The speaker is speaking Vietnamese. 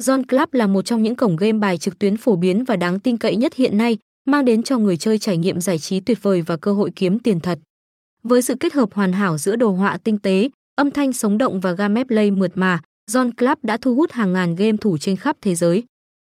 John Club là một trong những cổng game bài trực tuyến phổ biến và đáng tin cậy nhất hiện nay, mang đến cho người chơi trải nghiệm giải trí tuyệt vời và cơ hội kiếm tiền thật. Với sự kết hợp hoàn hảo giữa đồ họa tinh tế, âm thanh sống động và gameplay mượt mà, John Club đã thu hút hàng ngàn game thủ trên khắp thế giới.